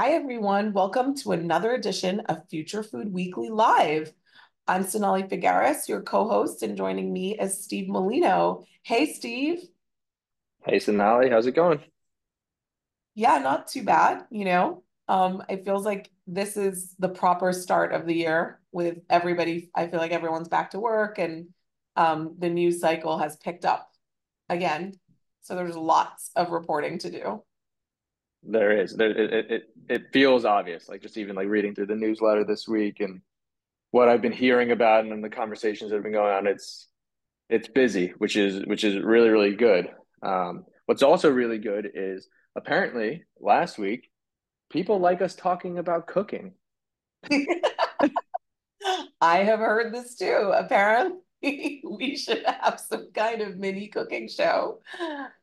Hi, everyone. Welcome to another edition of Future Food Weekly Live. I'm Sonali Figueres, your co-host, and joining me is Steve Molino. Hey, Steve. Hey, Sonali, how's it going? Yeah, not too bad. You know, um, it feels like this is the proper start of the year with everybody. I feel like everyone's back to work and um, the news cycle has picked up again. So there's lots of reporting to do. There is. There, it, it it feels obvious. Like just even like reading through the newsletter this week and what I've been hearing about and the conversations that have been going on. It's it's busy, which is which is really really good. Um, what's also really good is apparently last week people like us talking about cooking. I have heard this too. Apparently, we should have some kind of mini cooking show.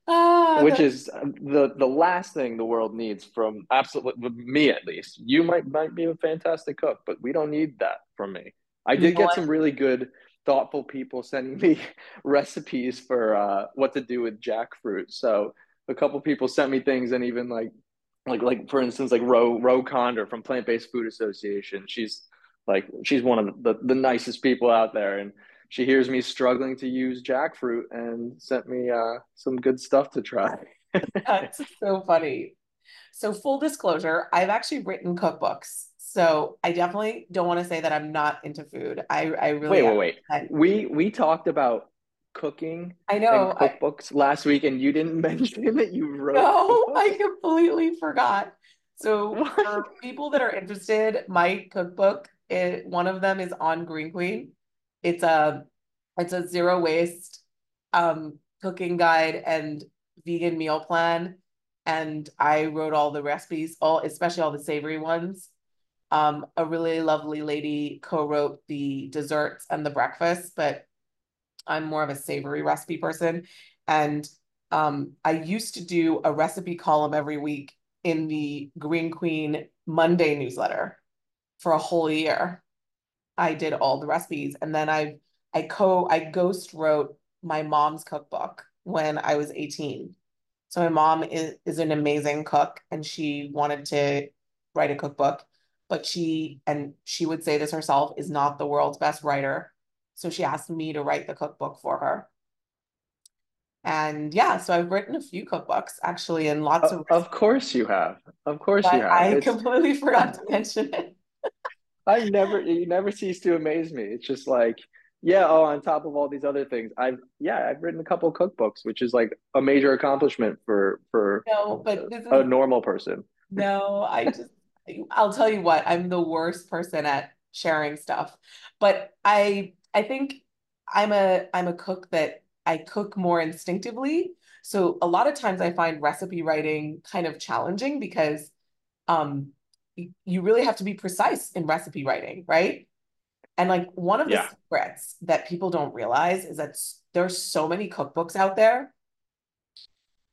Ah, Which is um, the the last thing the world needs from absolutely me at least. You might might be a fantastic cook, but we don't need that from me. I did get some really good, thoughtful people sending me recipes for uh, what to do with jackfruit. So a couple people sent me things, and even like like like for instance, like Ro Ro Conder from Plant Based Food Association. She's like she's one of the, the nicest people out there, and she hears me struggling to use jackfruit and sent me uh, some good stuff to try. That's so funny. So full disclosure, I've actually written cookbooks. So I definitely don't want to say that I'm not into food. I I really wait wait wait. We we talked about cooking I know cookbooks I, last week and you didn't mention that you wrote No, I completely forgot. So what? for people that are interested, my cookbook, it, one of them is on Green Queen. It's a it's a zero waste um, cooking guide and vegan meal plan. And I wrote all the recipes, all especially all the savory ones. Um, a really lovely lady co-wrote the desserts and the breakfast, but I'm more of a savory recipe person. And um, I used to do a recipe column every week in the Green Queen Monday newsletter for a whole year. I did all the recipes. And then I I co I ghost wrote my mom's cookbook when I was 18. So my mom is, is an amazing cook and she wanted to write a cookbook, but she and she would say this herself is not the world's best writer. So she asked me to write the cookbook for her. And yeah, so I've written a few cookbooks actually, and lots of. Of course you have. Of course you have. I it's... completely forgot to mention it. I never, you never cease to amaze me. It's just like, yeah, oh, on top of all these other things, I've, yeah, I've written a couple cookbooks, which is like a major accomplishment for, for no, but a, a normal person. No, I just, I'll tell you what, I'm the worst person at sharing stuff, but I, I think I'm a, I'm a cook that I cook more instinctively. So a lot of times I find recipe writing kind of challenging because um, you really have to be precise in recipe writing, right? And like one of the yeah. secrets that people don't realize is that there's so many cookbooks out there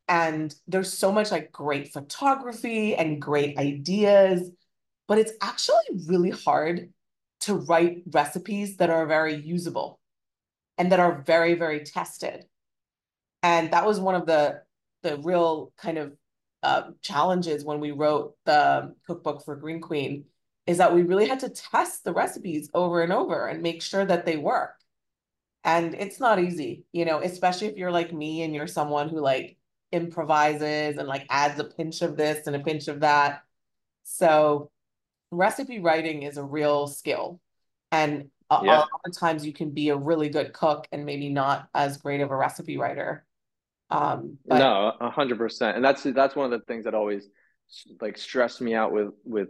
and there's so much like great photography and great ideas, but it's actually really hard to write recipes that are very usable and that are very, very tested. And that was one of the the real kind of uh, challenges when we wrote the cookbook for Green Queen is that we really had to test the recipes over and over and make sure that they work. And it's not easy, you know, especially if you're like me and you're someone who like improvises and like adds a pinch of this and a pinch of that. So recipe writing is a real skill. And yeah. a lot of times you can be a really good cook and maybe not as great of a recipe writer. Um, but... no, a hundred percent. And that's, that's one of the things that always like stressed me out with, with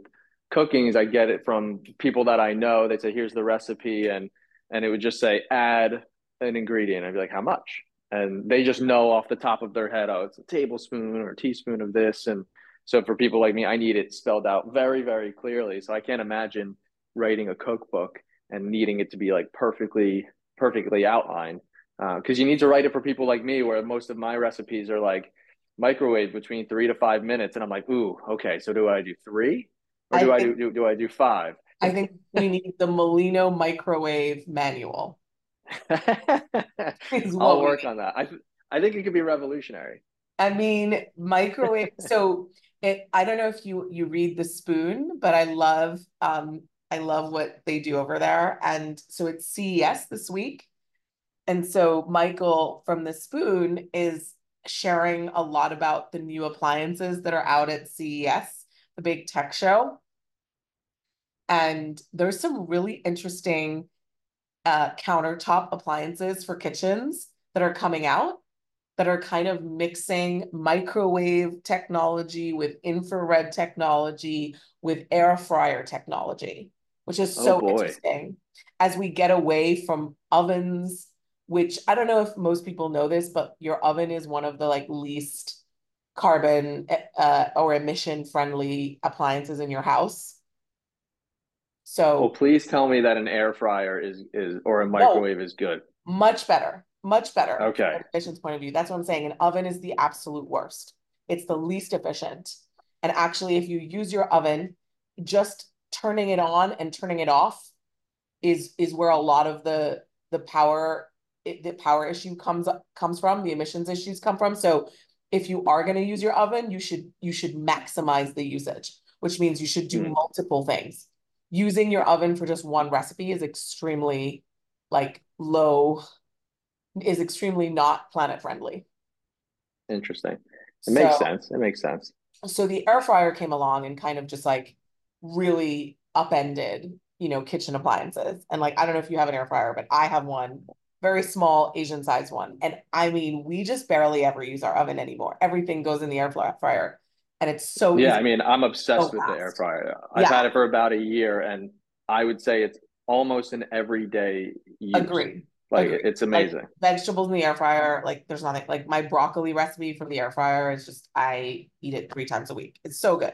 cooking is I get it from people that I know. They say, here's the recipe. And, and it would just say, add an ingredient. I'd be like, how much? And they just know off the top of their head, oh, it's a tablespoon or a teaspoon of this. And so for people like me, I need it spelled out very, very clearly. So I can't imagine writing a cookbook and needing it to be like perfectly, perfectly outlined. Because uh, you need to write it for people like me, where most of my recipes are like microwave between three to five minutes, and I'm like, ooh, okay. So do I do three? Or do I, think, I do, do do I do five? I think we need the Molino microwave manual. I'll work on that. I I think it could be revolutionary. I mean, microwave. so it I don't know if you you read the spoon, but I love um I love what they do over there. And so it's CES this week. And so Michael from the spoon is sharing a lot about the new appliances that are out at CES, the big tech show. And there's some really interesting uh, countertop appliances for kitchens that are coming out that are kind of mixing microwave technology with infrared technology with air fryer technology, which is oh, so oh interesting as we get away from ovens, which I don't know if most people know this, but your oven is one of the like least carbon uh, or emission friendly appliances in your house. So, well, please tell me that an air fryer is is or a microwave no, is good. Much better much better. Okay. From efficiency point of view. That's what I'm saying. An oven is the absolute worst. It's the least efficient. And actually, if you use your oven, just turning it on and turning it off is is where a lot of the the power it, the power issue comes comes from. The emissions issues come from. So if you are going to use your oven, you should you should maximize the usage, which means you should do mm. multiple things. Using your oven for just one recipe is extremely like low is extremely not planet friendly. Interesting. It so, makes sense. It makes sense. So the air fryer came along and kind of just like really upended, you know, kitchen appliances. And like, I don't know if you have an air fryer, but I have one very small Asian size one. And I mean, we just barely ever use our oven anymore. Everything goes in the air fryer. And it's so Yeah, easy. I mean, I'm obsessed so with fast. the air fryer. I've yeah. had it for about a year and I would say it's almost an everyday use. Agree. Like it's amazing. Like, vegetables in the air fryer, like there's nothing like my broccoli recipe from the air fryer is just I eat it three times a week. It's so good.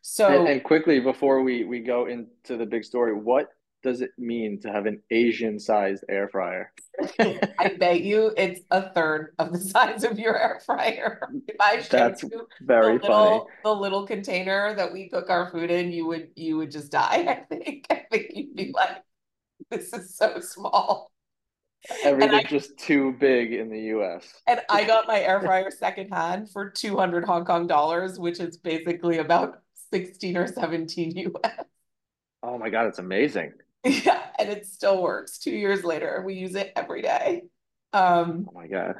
So and, and quickly before we we go into the big story, what does it mean to have an Asian sized air fryer? I bet you it's a third of the size of your air fryer. If I showed That's you very the funny. The little container that we cook our food in, you would you would just die. I think. I think you'd be like, this is so small. Everything's just too big in the US. And I got my air fryer secondhand for 200 Hong Kong dollars, which is basically about 16 or 17 US. Oh my God, it's amazing. Yeah, and it still works. Two years later, we use it every day. Um, oh my God.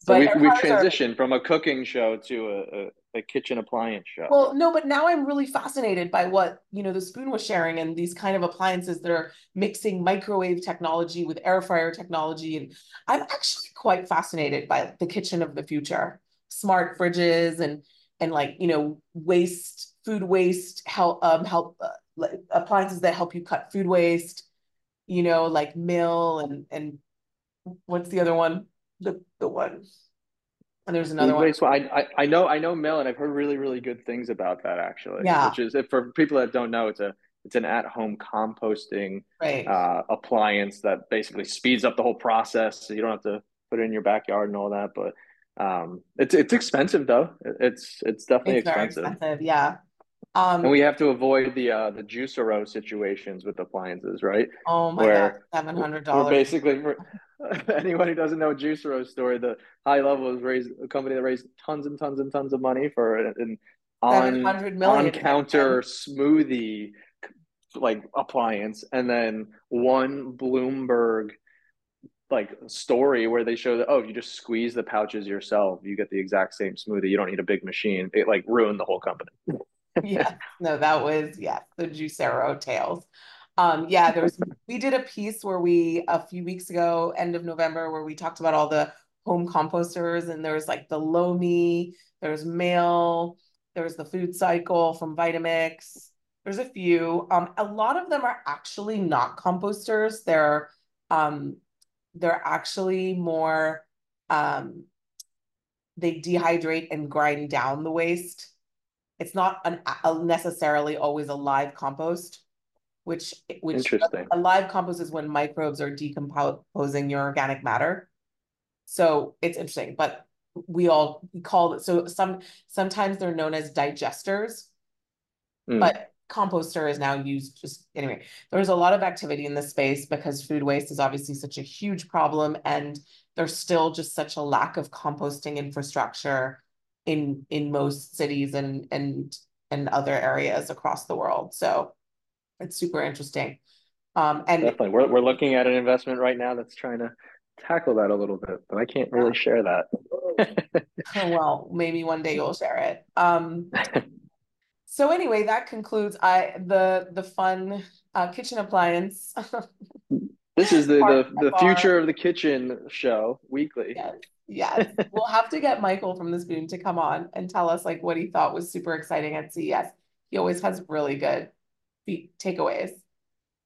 So we've, we've transitioned are... from a cooking show to a, a a kitchen appliance show. Well, no, but now I'm really fascinated by what, you know, the spoon was sharing and these kind of appliances that are mixing microwave technology with air fryer technology. And I'm actually quite fascinated by the kitchen of the future. Smart fridges and and like, you know, waste, food waste, help um help uh, like appliances that help you cut food waste, you know, like mill and and what's the other one? The the one and there's another one. So I, I, I know I know Mill, and I've heard really really good things about that actually. Yeah. Which is for people that don't know, it's a it's an at home composting right. uh, appliance that basically speeds up the whole process. So you don't have to put it in your backyard and all that. But um, it's it's expensive though. It's it's definitely it's expensive. expensive. Yeah. Um, and we have to avoid the uh, the juicero situations with appliances, right? Oh my Where god, seven hundred dollars. Basically, anyone who doesn't know Juicero's story, the high level is raised a company that raised tons and tons and tons of money for an on on counter smoothie like appliance, and then one Bloomberg like story where they show that oh if you just squeeze the pouches yourself you get the exact same smoothie you don't need a big machine it like ruined the whole company yeah no that was yeah the juicero tales um, yeah, there's we did a piece where we a few weeks ago, end of November, where we talked about all the home composters, and there's like the Lomi, there's Mail, there's the Food Cycle from Vitamix. There's a few. Um, a lot of them are actually not composters. They're um, they're actually more um, they dehydrate and grind down the waste. It's not an, a necessarily always a live compost which which Interesting. a live compost is when microbes are decomposing your organic matter. So it's interesting, but we all call it so some sometimes they're known as digesters, mm. but composter is now used just anyway. There's a lot of activity in this space because food waste is obviously such a huge problem and there's still just such a lack of composting infrastructure in in most cities and and and other areas across the world. So it's super interesting. Um, and definitely, we're we're looking at an investment right now that's trying to tackle that a little bit, but I can't really share that. well, maybe one day you'll share it. Um, so anyway, that concludes I the the fun uh, kitchen appliance. this is the the, the future of the kitchen show weekly. Yes. Yes. we'll have to get Michael from the spoon to come on and tell us like what he thought was super exciting at CES. He always has really good takeaways.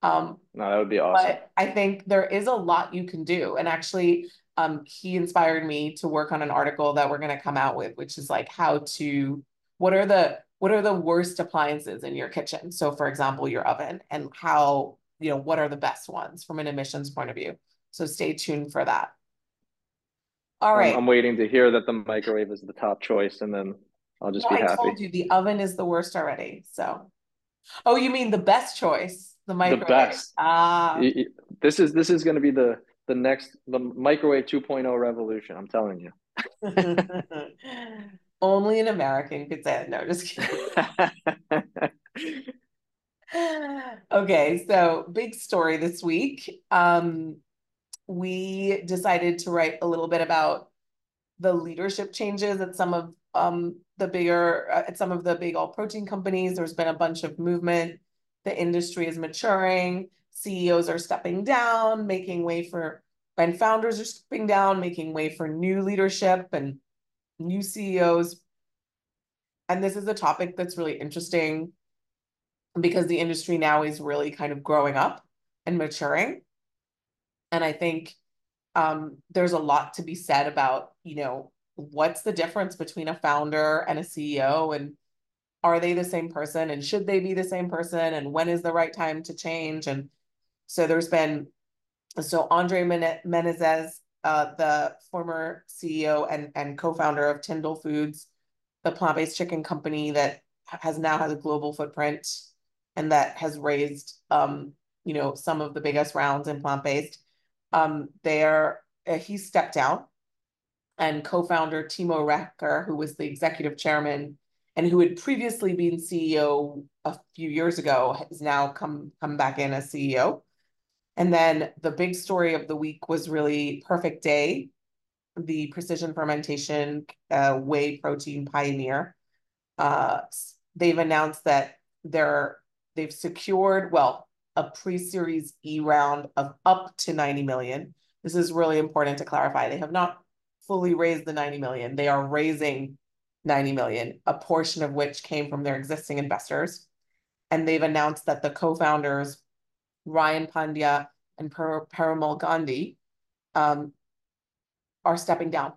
Um, no, that would be awesome. But I think there is a lot you can do. And actually, um, he inspired me to work on an article that we're going to come out with, which is like how to, what are the, what are the worst appliances in your kitchen? So for example, your oven and how, you know, what are the best ones from an emissions point of view? So stay tuned for that. All right. I'm, I'm waiting to hear that the microwave is the top choice and then I'll just be happy. I told you the oven is the worst already. So, oh, you mean the best choice? The microwave. The best. Ah. This is this is going to be the the next the microwave 2.0 revolution. I'm telling you. Only an American could say it. No, just kidding. okay, so big story this week. Um, we decided to write a little bit about the leadership changes at some of um, the bigger uh, at some of the big all protein companies. There's been a bunch of movement the industry is maturing, CEOs are stepping down, making way for, and founders are stepping down, making way for new leadership and new CEOs. And this is a topic that's really interesting because the industry now is really kind of growing up and maturing. And I think um, there's a lot to be said about, you know, what's the difference between a founder and a CEO and are they the same person and should they be the same person and when is the right time to change? And so there's been so andre menezes uh, the former ceo and, and co-founder of Tindle foods the plant-based chicken company that has now has a global footprint and that has raised um, you know some of the biggest rounds in plant-based um, there uh, he stepped down and co-founder timo Recker, who was the executive chairman and who had previously been CEO a few years ago has now come come back in as CEO. And then the big story of the week was really Perfect Day, the precision fermentation uh, whey protein pioneer. Uh, they've announced that they're they've secured well a pre-series E round of up to 90 million. This is really important to clarify. They have not fully raised the 90 million. They are raising 90 million, a portion of which came from their existing investors. And they've announced that the co-founders, Ryan Pandya and per- Gandhi, um, are stepping down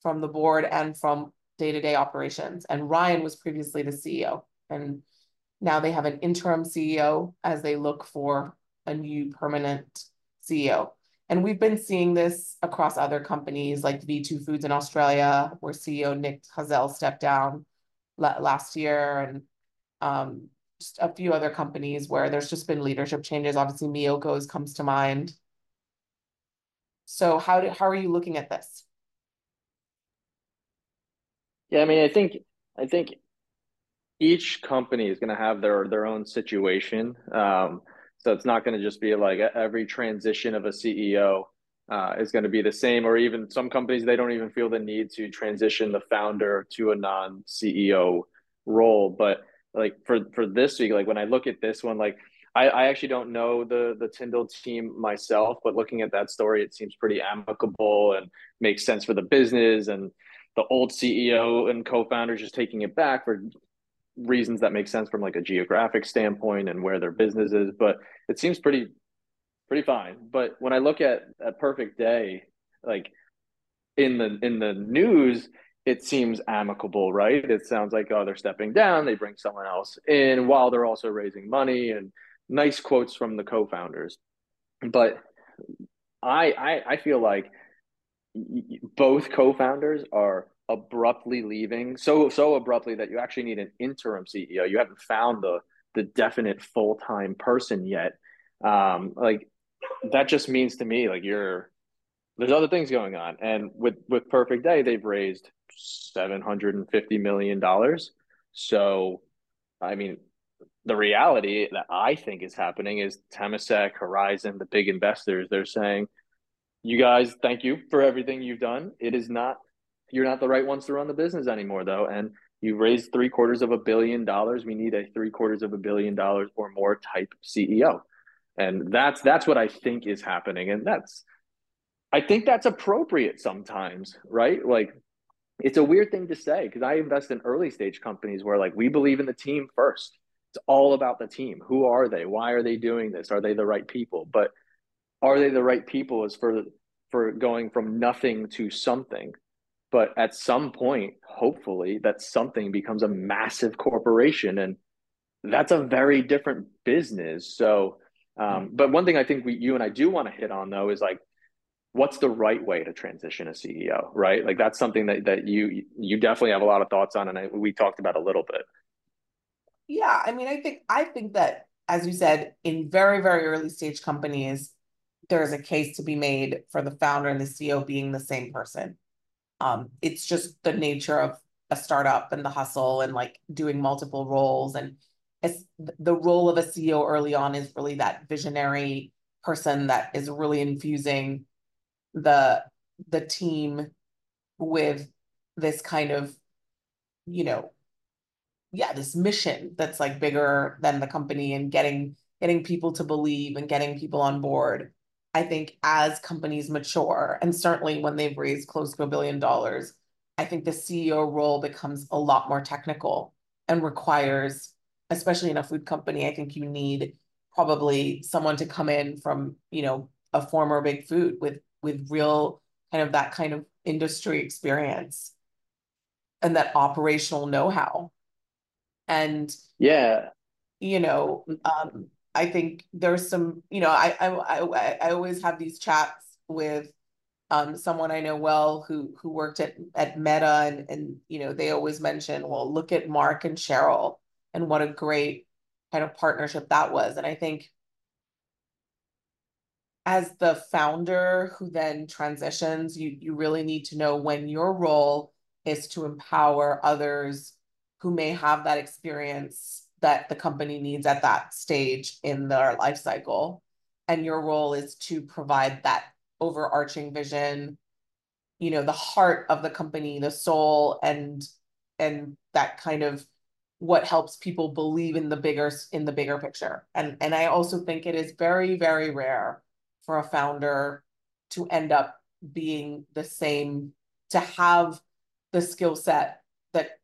from the board and from day-to-day operations. And Ryan was previously the CEO. And now they have an interim CEO as they look for a new permanent CEO. And we've been seeing this across other companies like V2 Foods in Australia, where CEO Nick Hazell stepped down last year, and um, just a few other companies where there's just been leadership changes. Obviously, Miyoko's comes to mind. So how how are you looking at this? Yeah, I mean, I think I think each company is going to have their their own situation. Um, so it's not going to just be like every transition of a CEO uh, is going to be the same, or even some companies they don't even feel the need to transition the founder to a non CEO role. But like for for this week, like when I look at this one, like I, I actually don't know the the Tindle team myself, but looking at that story, it seems pretty amicable and makes sense for the business and the old CEO and co-founders just taking it back for reasons that make sense from like a geographic standpoint and where their business is, but it seems pretty pretty fine. But when I look at a perfect day, like in the in the news, it seems amicable, right? It sounds like oh they're stepping down, they bring someone else in while they're also raising money and nice quotes from the co-founders. But I I, I feel like both co-founders are abruptly leaving so so abruptly that you actually need an interim CEO. You haven't found the the definite full time person yet. Um, like that just means to me like you're there's other things going on, and with with Perfect Day they've raised 750 million dollars. So, I mean, the reality that I think is happening is Temasek, Horizon, the big investors, they're saying, you guys, thank you for everything you've done. It is not, you're not the right ones to run the business anymore, though. And you raised three quarters of a billion dollars. We need a three quarters of a billion dollars or more type CEO. And that's that's what I think is happening. And that's I think that's appropriate sometimes, right? Like it's a weird thing to say because I invest in early stage companies where like we believe in the team first. It's all about the team. Who are they? Why are they doing this? Are they the right people? But are they the right people is for for going from nothing to something. But at some point, hopefully, that something becomes a massive corporation, and that's a very different business. So, um, but one thing I think we, you and I do want to hit on though is like what's the right way to transition a CEO, right? Like that's something that that you you definitely have a lot of thoughts on, and I, we talked about a little bit. Yeah, I mean, I think I think that as you said, in very very early stage companies, there's a case to be made for the founder and the CEO being the same person. Um, it's just the nature of a startup and the hustle and like doing multiple roles. And the role of a CEO early on is really that visionary person that is really infusing the the team with this kind of you know yeah this mission that's like bigger than the company and getting getting people to believe and getting people on board i think as companies mature and certainly when they've raised close to a billion dollars i think the ceo role becomes a lot more technical and requires especially in a food company i think you need probably someone to come in from you know a former big food with with real kind of that kind of industry experience and that operational know-how. And yeah. you know um, i think there's some you know I, I i i always have these chats with um someone i know well who who worked at at meta and and you know they always mention well look at mark and Sheryl and what a great kind of partnership that was. And i think as the founder who then transitions, you you really need to know when your role is to empower others who may have that experience that the company needs at that stage in their life cycle. And your role is to provide that overarching vision, you know, the heart of the company, the soul, and and that kind of what helps people believe in the bigger in the bigger picture. And and I also think it is very, very rare for a founder to end up being the same, to have the skill set that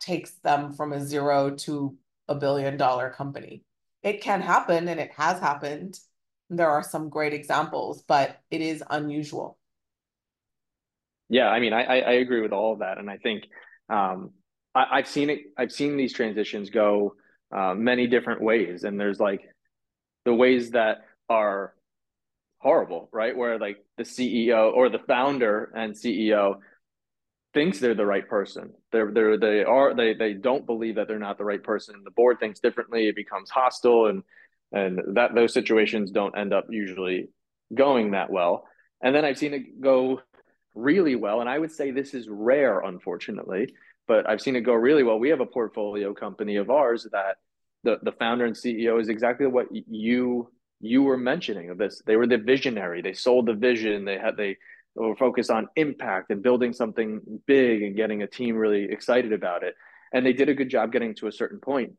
takes them from a zero to a billion dollar company. It can happen and it has happened. There are some great examples, but it is unusual. Yeah, I mean, I, I agree with all of that. And I think um, I, have seen it, I've seen these transitions go uh, many different ways. And there's like the ways that are horrible, right? Where like the CEO or the founder and CEO thinks they're the right person. They're they're they are they they don't believe that they're not the right person. The board thinks differently. It becomes hostile, and and that those situations don't end up usually going that well. And then I've seen it go really well, and I would say this is rare, unfortunately. But I've seen it go really well. We have a portfolio company of ours that the the founder and CEO is exactly what you you were mentioning of this. They were the visionary. They sold the vision. They had they were focused on impact and building something big and getting a team really excited about it. And they did a good job getting to a certain point.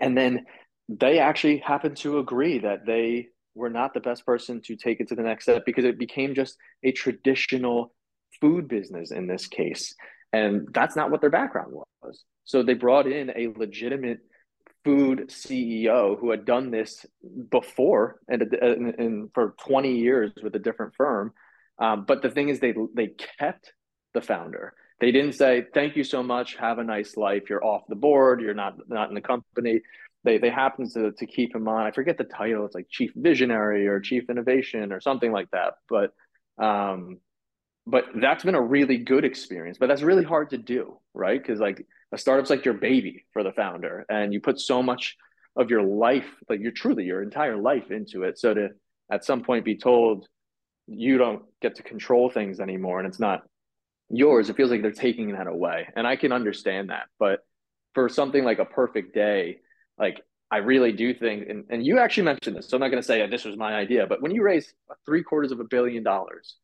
And then they actually happened to agree that they were not the best person to take it to the next step because it became just a traditional food business in this case. And that's not what their background was. So they brought in a legitimate food CEO who had done this before and, and, and for 20 years with a different firm. Um, but the thing is, they they kept the founder. They didn't say, "Thank you so much. Have a nice life. You're off the board. You're not not in the company." They they happen to to keep him on. I forget the title. It's like chief visionary or chief innovation or something like that. But um, but that's been a really good experience. But that's really hard to do, right? Because like a startup's like your baby for the founder and you put so much of your life like you're truly your entire life into it so to at some point be told you don't get to control things anymore and it's not yours, it feels like they're taking that away. And I can understand that. But for something like a perfect day, like I really do think, and, and you actually mentioned this, so I'm not going to say oh, this was my idea, but when you raise three quarters of a billion dollars,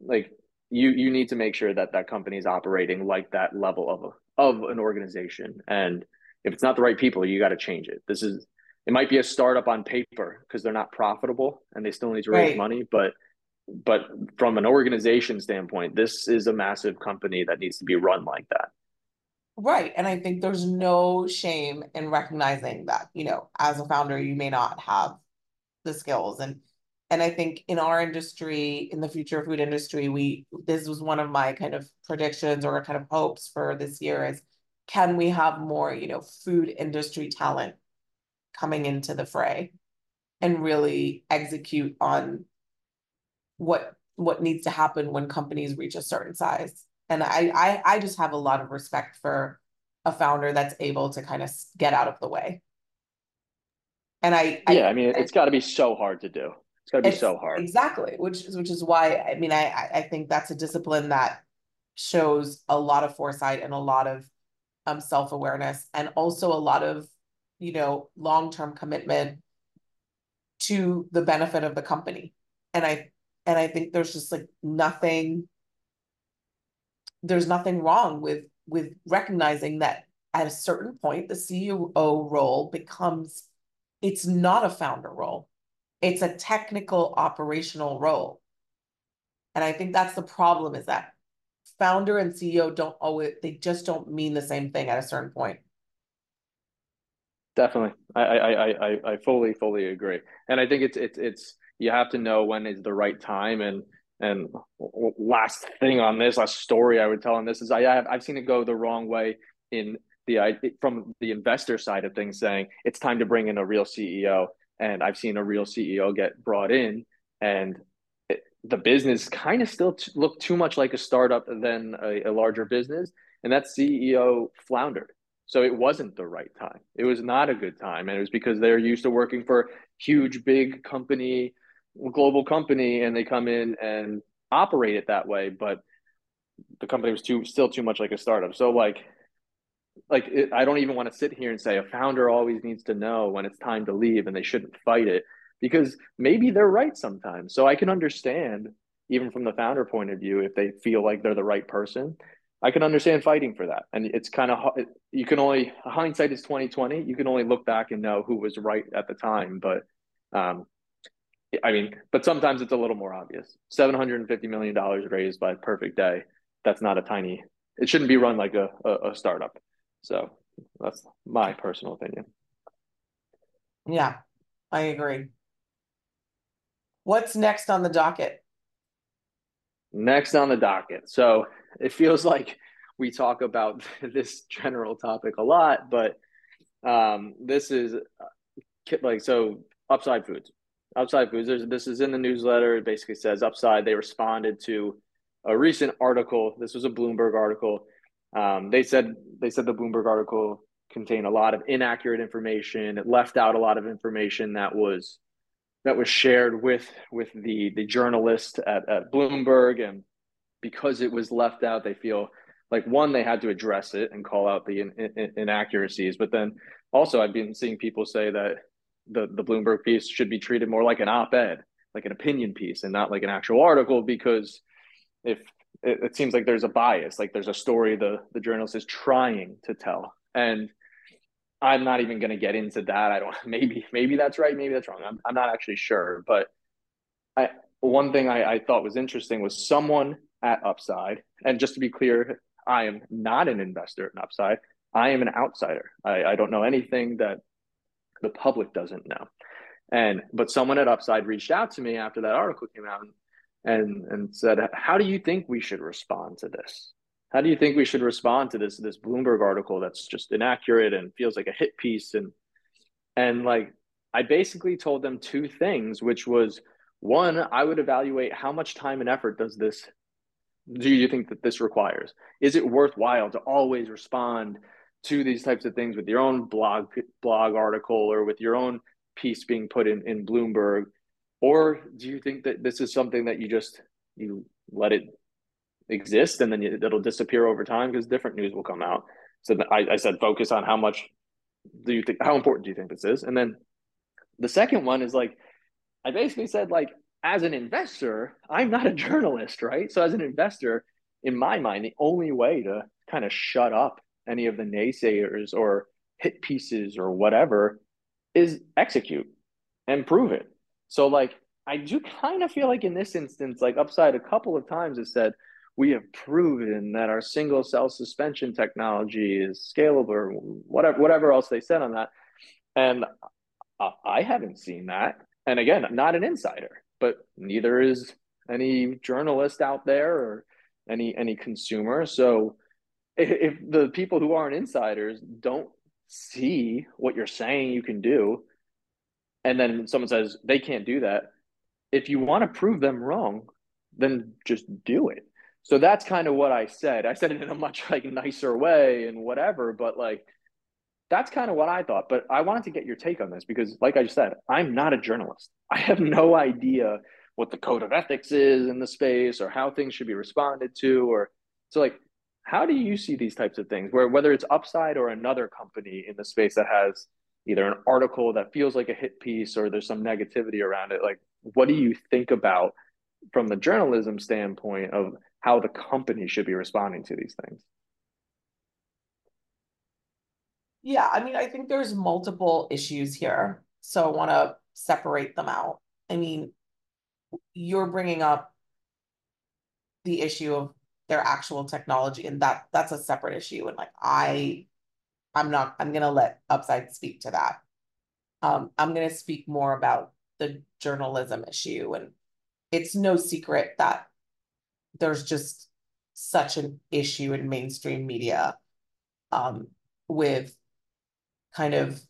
like you you need to make sure that that company is operating like that level of a, of an organization, and if it's not the right people, you got to change it. This is it might be a startup on paper because they're not profitable and they still need to raise right. money, but but from an organization standpoint, this is a massive company that needs to be run like that. Right. And I think there's no shame in recognizing that, you know, as a founder, you may not have the skills. And and I think in our industry, in the future food industry, we this was one of my kind of predictions or kind of hopes for this year is can we have more, you know, food industry talent coming into the fray and really execute on what what needs to happen when companies reach a certain size. And I, I i just have a lot of respect for a founder that's able to kind of get out of the way. And i yeah i, I mean it's got to be so hard to do. It's got to be so hard. exactly which is which is why i mean i i think that's a discipline that shows a lot of foresight and a lot of um self-awareness and also a lot of you know long-term commitment to the benefit of the company. And i and i think there's just like nothing there's nothing wrong with with recognizing that at a certain point the ceo role becomes it's not a founder role. It's a technical operational role. And i think that's the problem is that founder and ceo don't always they just don't mean the same thing at a certain point. Definitely. I, I i i fully fully agree. And i think it's it's it's you have to know when is the right time and and last thing on this, last story I would tell on this is I have I've seen it go the wrong way in the from the investor side of things, saying it's time to bring in a real CEO, and I've seen a real CEO get brought in, and it, the business kind of still t- looked too much like a startup than a, a larger business, and that CEO floundered. So it wasn't the right time. It was not a good time, and it was because they're used to working for huge, big company global company and they come in and operate it that way, but the company was too still too much like a startup. So like like it, I don't even want to sit here and say a founder always needs to know when it's time to leave and they shouldn't fight it because maybe they're right sometimes. So I can understand even from the founder point of view if they feel like they're the right person. I can understand fighting for that. And it's kind of you can only hindsight is 2020. You can only look back and know who was right at the time, but um, I mean, but sometimes it's a little more obvious. Seven hundred and fifty million dollars raised by Perfect Day. That's not a tiny. It shouldn't be run like a, a, a startup. So that's my personal opinion. Yeah, I agree. What's next on the docket? Next on the docket. So it feels like we talk about this general topic a lot, but um, this is uh, like so upside foods Upside Foods. This is in the newsletter. It basically says Upside. They responded to a recent article. This was a Bloomberg article. Um, they said they said the Bloomberg article contained a lot of inaccurate information. It left out a lot of information that was that was shared with with the the journalist at, at Bloomberg, and because it was left out, they feel like one they had to address it and call out the in, in, inaccuracies. But then also, I've been seeing people say that the the Bloomberg piece should be treated more like an op-ed, like an opinion piece, and not like an actual article. Because if it, it seems like there's a bias, like there's a story the the journalist is trying to tell, and I'm not even going to get into that. I don't. Maybe maybe that's right. Maybe that's wrong. I'm I'm not actually sure. But I one thing I, I thought was interesting was someone at Upside, and just to be clear, I am not an investor in Upside. I am an outsider. I, I don't know anything that the public doesn't know. And but someone at Upside reached out to me after that article came out and and said, "How do you think we should respond to this? How do you think we should respond to this this Bloomberg article that's just inaccurate and feels like a hit piece?" And and like I basically told them two things, which was one, I would evaluate how much time and effort does this do you think that this requires? Is it worthwhile to always respond to these types of things with your own blog blog article or with your own piece being put in in Bloomberg or do you think that this is something that you just you let it exist and then it'll disappear over time because different news will come out. So I, I said, focus on how much do you think, how important do you think this is? And then the second one is like, I basically said, like, as an investor, I'm not a journalist, right? So as an investor, in my mind, the only way to kind of shut up any of the naysayers or hit pieces or whatever is execute and prove it. So like I do kind of feel like in this instance, like Upside a couple of times has said, we have proven that our single cell suspension technology is scalable or whatever whatever else they said on that. And I haven't seen that. And again, I'm not an insider, but neither is any journalist out there or any any consumer. So if, the people who aren't insiders don't see what you're saying you can do, and then someone says they can't do that, if you want to prove them wrong, then just do it. So that's kind of what I said. I said it in a much like nicer way and whatever, but like that's kind of what I thought. But I wanted to get your take on this because, like I said, I'm not a journalist. I have no idea what the code of ethics is in the space or how things should be responded to. Or so, like, how do you see these types of things where whether it's Upside or another company in the space that has either an article that feels like a hit piece or there's some negativity around it? Like, what do you think about from the journalism standpoint of how the company should be responding to these things? Yeah, I mean, I think there's multiple issues here. So I want to separate them out. I mean, you're bringing up the issue of their actual technology and that that's a separate issue and like I I'm not I'm going to let Upside speak to that. Um I'm going to speak more about the journalism issue and it's no secret that there's just such an issue in mainstream media um with kind of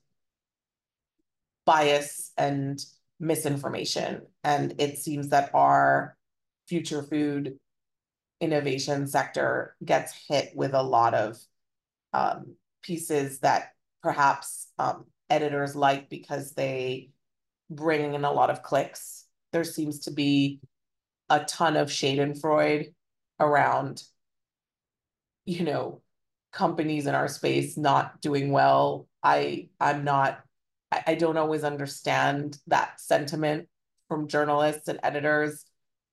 bias and misinformation. And it seems that our future food innovation sector gets hit with a lot of um, pieces that perhaps um, editors like because they bring in a lot of clicks. There seems to be a ton of Schadenfreude around, you know, companies in our space not doing well. I I'm not I, don't always understand that sentiment from journalists and editors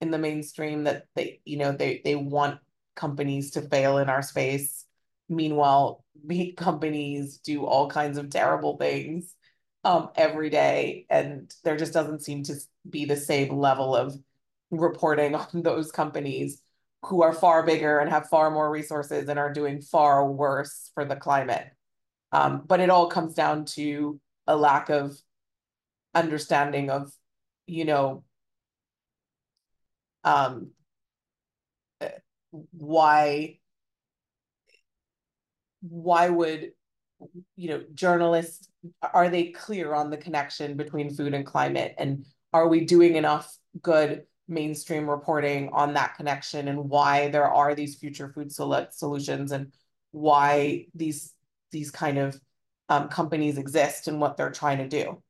in the mainstream that they, you know, they they want companies to fail in our space. Meanwhile, big companies do all kinds of terrible things um, every day, and there just doesn't seem to be the same level of reporting on those companies who are far bigger and have far more resources and are doing far worse for the climate. Um, but it all comes down to a lack of understanding of, you know, um, why why would you know journalists are they clear on the connection between food and climate and are we doing enough good mainstream reporting on that connection and why there are these future food solutions and why these these kind of um, companies exist and what they're trying to do.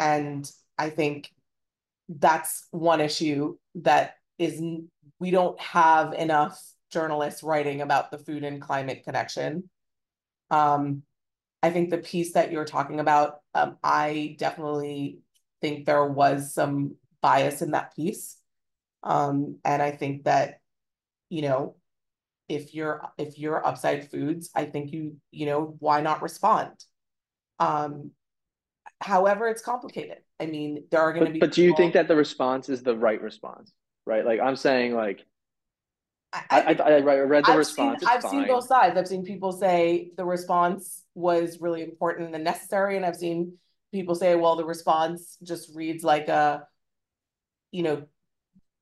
And I think that's one issue that is we don't have enough journalists writing about the food and climate connection. Um, I think the piece that you're talking about, um, I definitely think there was some bias in that piece. Um, and I think that, you know, if you're if you're upside foods i think you you know why not respond um however it's complicated i mean there are going to be but do you think that the response is the right response right like i'm saying like I, I, I, I read the I've response. Seen, I've fine. seen both sides. I've seen people say the response was really important and necessary, and I've seen people say, "Well, the response just reads like a, you know,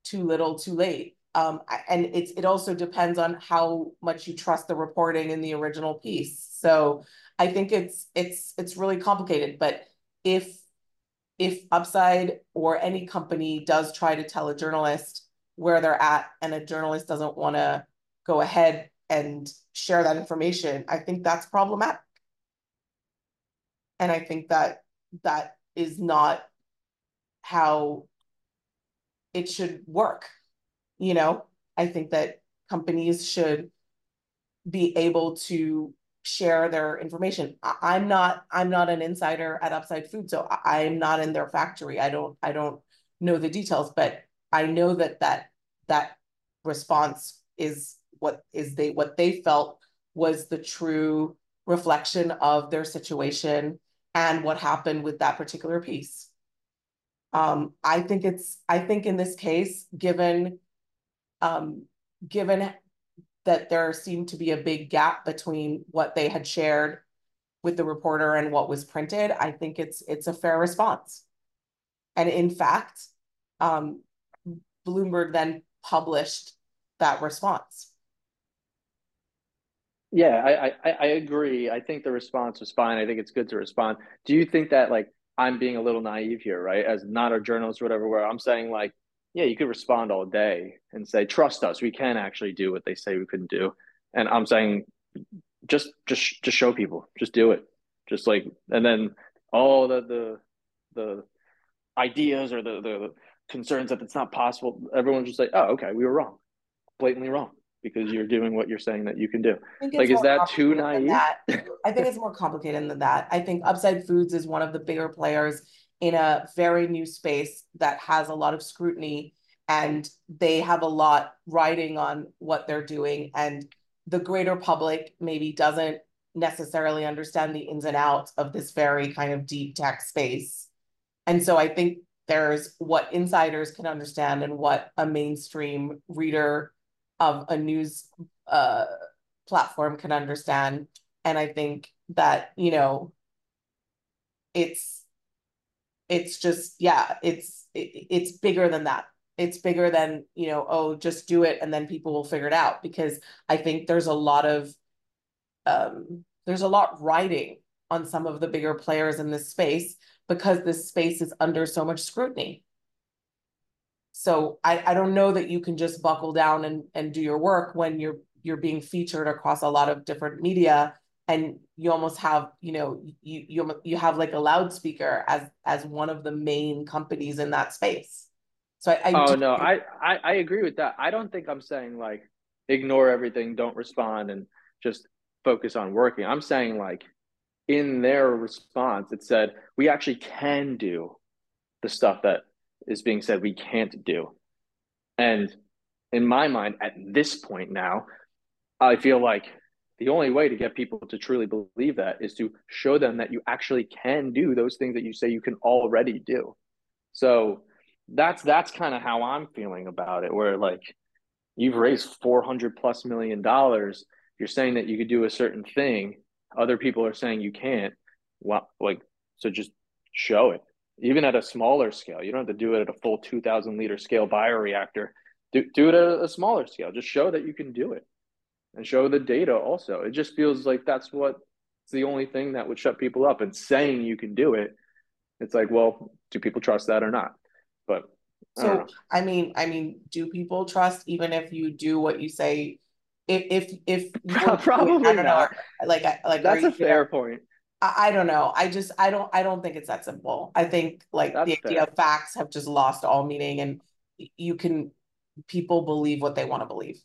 too little, too late." Um, and it's it also depends on how much you trust the reporting in the original piece. So I think it's it's it's really complicated. But if if Upside or any company does try to tell a journalist where they're at, and a journalist doesn't want to go ahead and share that information, I think that's problematic. And I think that that is not how it should work you know I think that companies should be able to share their information. I, am not I'm not an insider at Upside Food, so I, I'm not in their factory. I don't I don't know the details, but I know that that that response is what is they what they felt was the true reflection of their situation and what happened with that particular piece. Um, I think it's I think in this case, given um, given that there seemed to be a big gap between what they had shared with the reporter and what was printed, I think it's it's a fair response. And in fact, um, Bloomberg then published that response. Yeah, I, I I agree. I think the response was fine. I think it's good to respond. Do you think that like I'm being a little naive here, right? As not a journalist whatever, where I'm saying like yeah, you could respond all day and say, trust us, we can actually do what they say we couldn't do. And I'm saying, just just just show people, just do it, just like, and then all the the the ideas or the the concerns that it's not possible, everyone's just like, oh, okay, we were wrong, blatantly wrong because you're doing what you're saying that you can do. Like, is that too naive? That. I think it's more complicated than that. I think Upside Foods is one of the bigger players in a very new space that has a lot of scrutiny and they have a lot riding on what they're doing and the greater public maybe doesn't necessarily understand the ins and outs of this very kind of deep tech space. And so i think there's what insiders can understand and what a mainstream reader of a news uh, platform can understand. And i think that you know it's it's just yeah it's it, it's bigger than that. It's bigger than you know oh just do it and then people will figure it out because i think there's a lot of um there's a lot riding on some of the bigger players in this space because this space is under so much scrutiny. So i i don't know that you can just buckle down and and do your work when you're you're being featured across a lot of different media and you almost have you know you you you have like a loudspeaker as as one of the main companies in that space. So i, I oh no I, I i agree with that. I don't think i'm saying like ignore everything don't respond and just focus on working. I'm saying like in their response it said we actually can do the stuff that is being said we can't do. And in my mind at this point now i feel like the only way to get people to truly believe that is to show them that you actually can do those things that you say you can already do. So that's that's kind of how I'm feeling about it. Where like you've raised four hundred plus million dollars, you're saying that you could do a certain thing, other people are saying you can't. Well, like so, just show it. Even at a smaller scale, you don't have to do it at a full two thousand liter scale bioreactor. Do do it at a smaller scale. Just show that you can do it and show the data also. It just feels like that's what it's the only thing that would shut people up and saying you can do it. It's like, well, do people trust that or not? But so I mean, I mean, do people trust even if you do what you say? If if if probably I don't not. know, like like that's a fair point. I, I, don't know. I just I don't I don't think it's that simple. I think like that's the idea of facts have just lost all meaning, and you can people believe what they want to believe.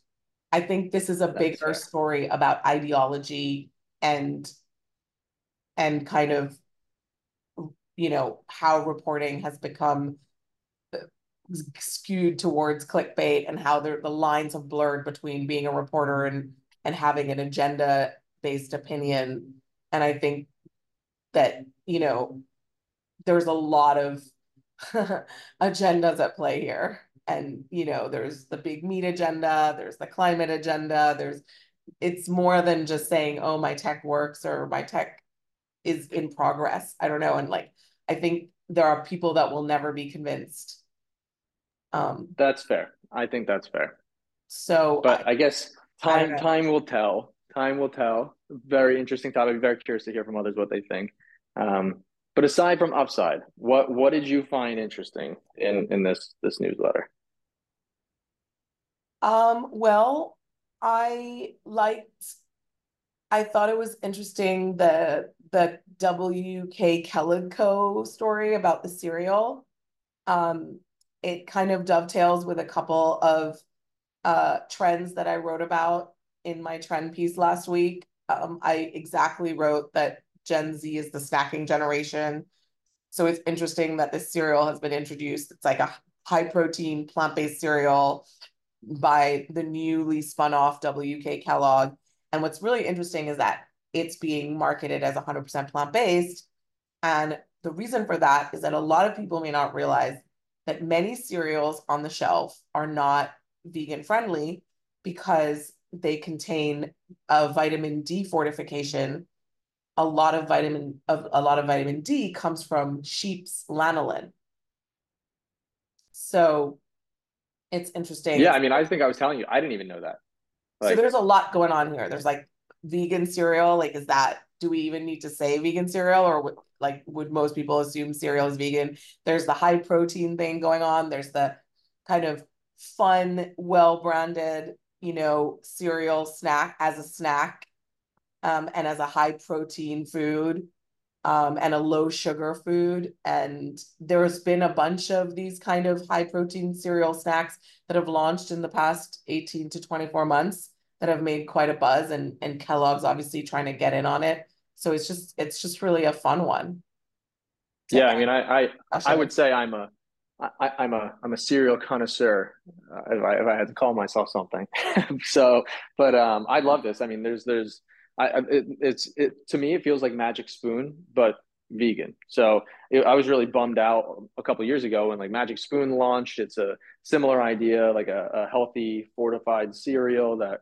I think this is a That's bigger fair. story about ideology and and kind of you know how reporting has become uh, skewed towards clickbait and how the the lines have blurred between being a reporter and and having an agenda based opinion and i think that you know there's a lot of agendas at play here and you know there's the big meat agenda there's the climate agenda there's it's more than just saying oh my tech works or my tech is in progress. I don't know and like i think there are people that will never be convinced. Um that's fair. I think that's fair. So but i, I guess time I time will tell. Time will tell. Very interesting topic. Very curious to hear from others what they think. Um but aside from upside what what did you find interesting in in this this newsletter um, well, I liked, I thought it was interesting the the W.K. Kellogg Co. story about the cereal. Um, it kind of dovetails with a couple of uh, trends that I wrote about in my trend piece last week. Um, I exactly wrote that Gen Z is the snacking generation. So it's interesting that this cereal has been introduced. It's like a high protein plant based cereal by the newly spun off WK Kellogg. And what's really interesting is that it's being marketed as 100% plant based. And the reason for that is that a lot of people may not realize that many cereals on the shelf are not vegan friendly because they contain a vitamin D fortification. A lot of vitamin of a lot of vitamin D comes from sheep's lanolin. So it's interesting. Yeah, I mean, I think I was telling you, I didn't even know that. Like, so there's a lot going on here. There's like vegan cereal. Like, is that do we even need to say vegan cereal, or like would most people assume cereal is vegan? There's the high protein thing going on. There's the kind of fun, well branded, you know, cereal snack as a snack, um, and as a high protein food um, and a low sugar food. And there's been a bunch of these kind of high protein cereal snacks that have launched in the past 18 to 24 months that have made quite a buzz and, and Kellogg's obviously trying to get in on it. So it's just, it's just really a fun one. Yeah. I mean, I, I, I would say I'm a, I, I'm a I'm a cereal connoisseur, uh, if I if I had to call myself something. so, but um, I love this. I mean, there's there's I, it, it's it to me it feels like Magic Spoon, but vegan. So it, I was really bummed out a couple years ago when like Magic Spoon launched. It's a similar idea, like a, a healthy fortified cereal that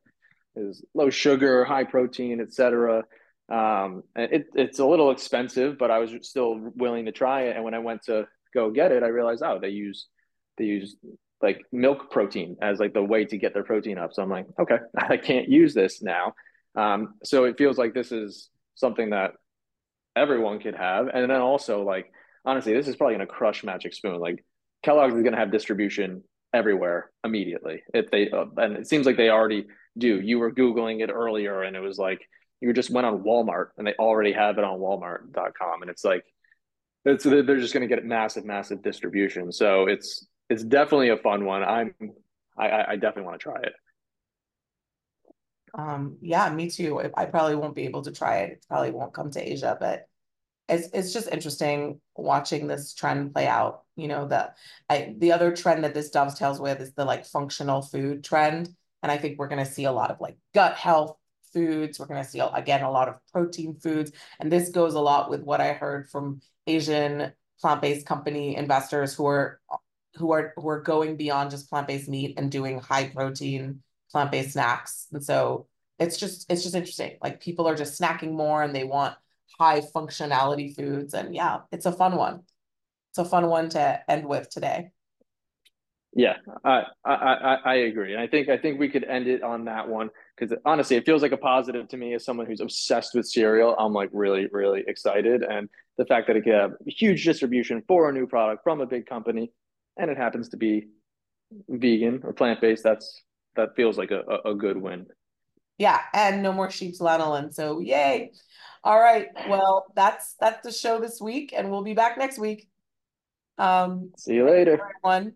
is low sugar, high protein, etc. Um, it, it's a little expensive, but I was still willing to try it. And when I went to go get it, I realized, oh, they use they use like milk protein as like the way to get their protein up. So I'm like, okay, I can't use this now. Um, so it feels like this is something that everyone could have. And then also, like, honestly, this is probably going to crush Magic Spoon. Like, Kellogg's is going to have distribution everywhere immediately. If they, uh, and it seems like they already do. You were Googling it earlier and it was like, you just went on Walmart and they already have it on walmart.com. And it's like, it's, they're just going to get massive, massive distribution. So it's, it's definitely a fun one. I'm, I, I definitely want to try it. Um, yeah, me too. I probably won't be able to try it. It probably won't come to Asia, but it's it's just interesting watching this trend play out. You know, the I the other trend that this dovetails with is the like functional food trend. And I think we're gonna see a lot of like gut health foods. We're gonna see again a lot of protein foods. And this goes a lot with what I heard from Asian plant-based company investors who are who are who are going beyond just plant-based meat and doing high protein plant-based snacks. And so it's just it's just interesting. Like people are just snacking more and they want high functionality foods. And yeah, it's a fun one. It's a fun one to end with today. Yeah, I I I agree. And I think I think we could end it on that one because honestly, it feels like a positive to me as someone who's obsessed with cereal. I'm like really really excited, and the fact that it could have huge distribution for a new product from a big company, and it happens to be vegan or plant based. That's that feels like a, a, good win. Yeah, and no more sheep's lanolin. So yay. All right. Well, that's that's the show this week, and we'll be back next week. Um see you later. Everyone.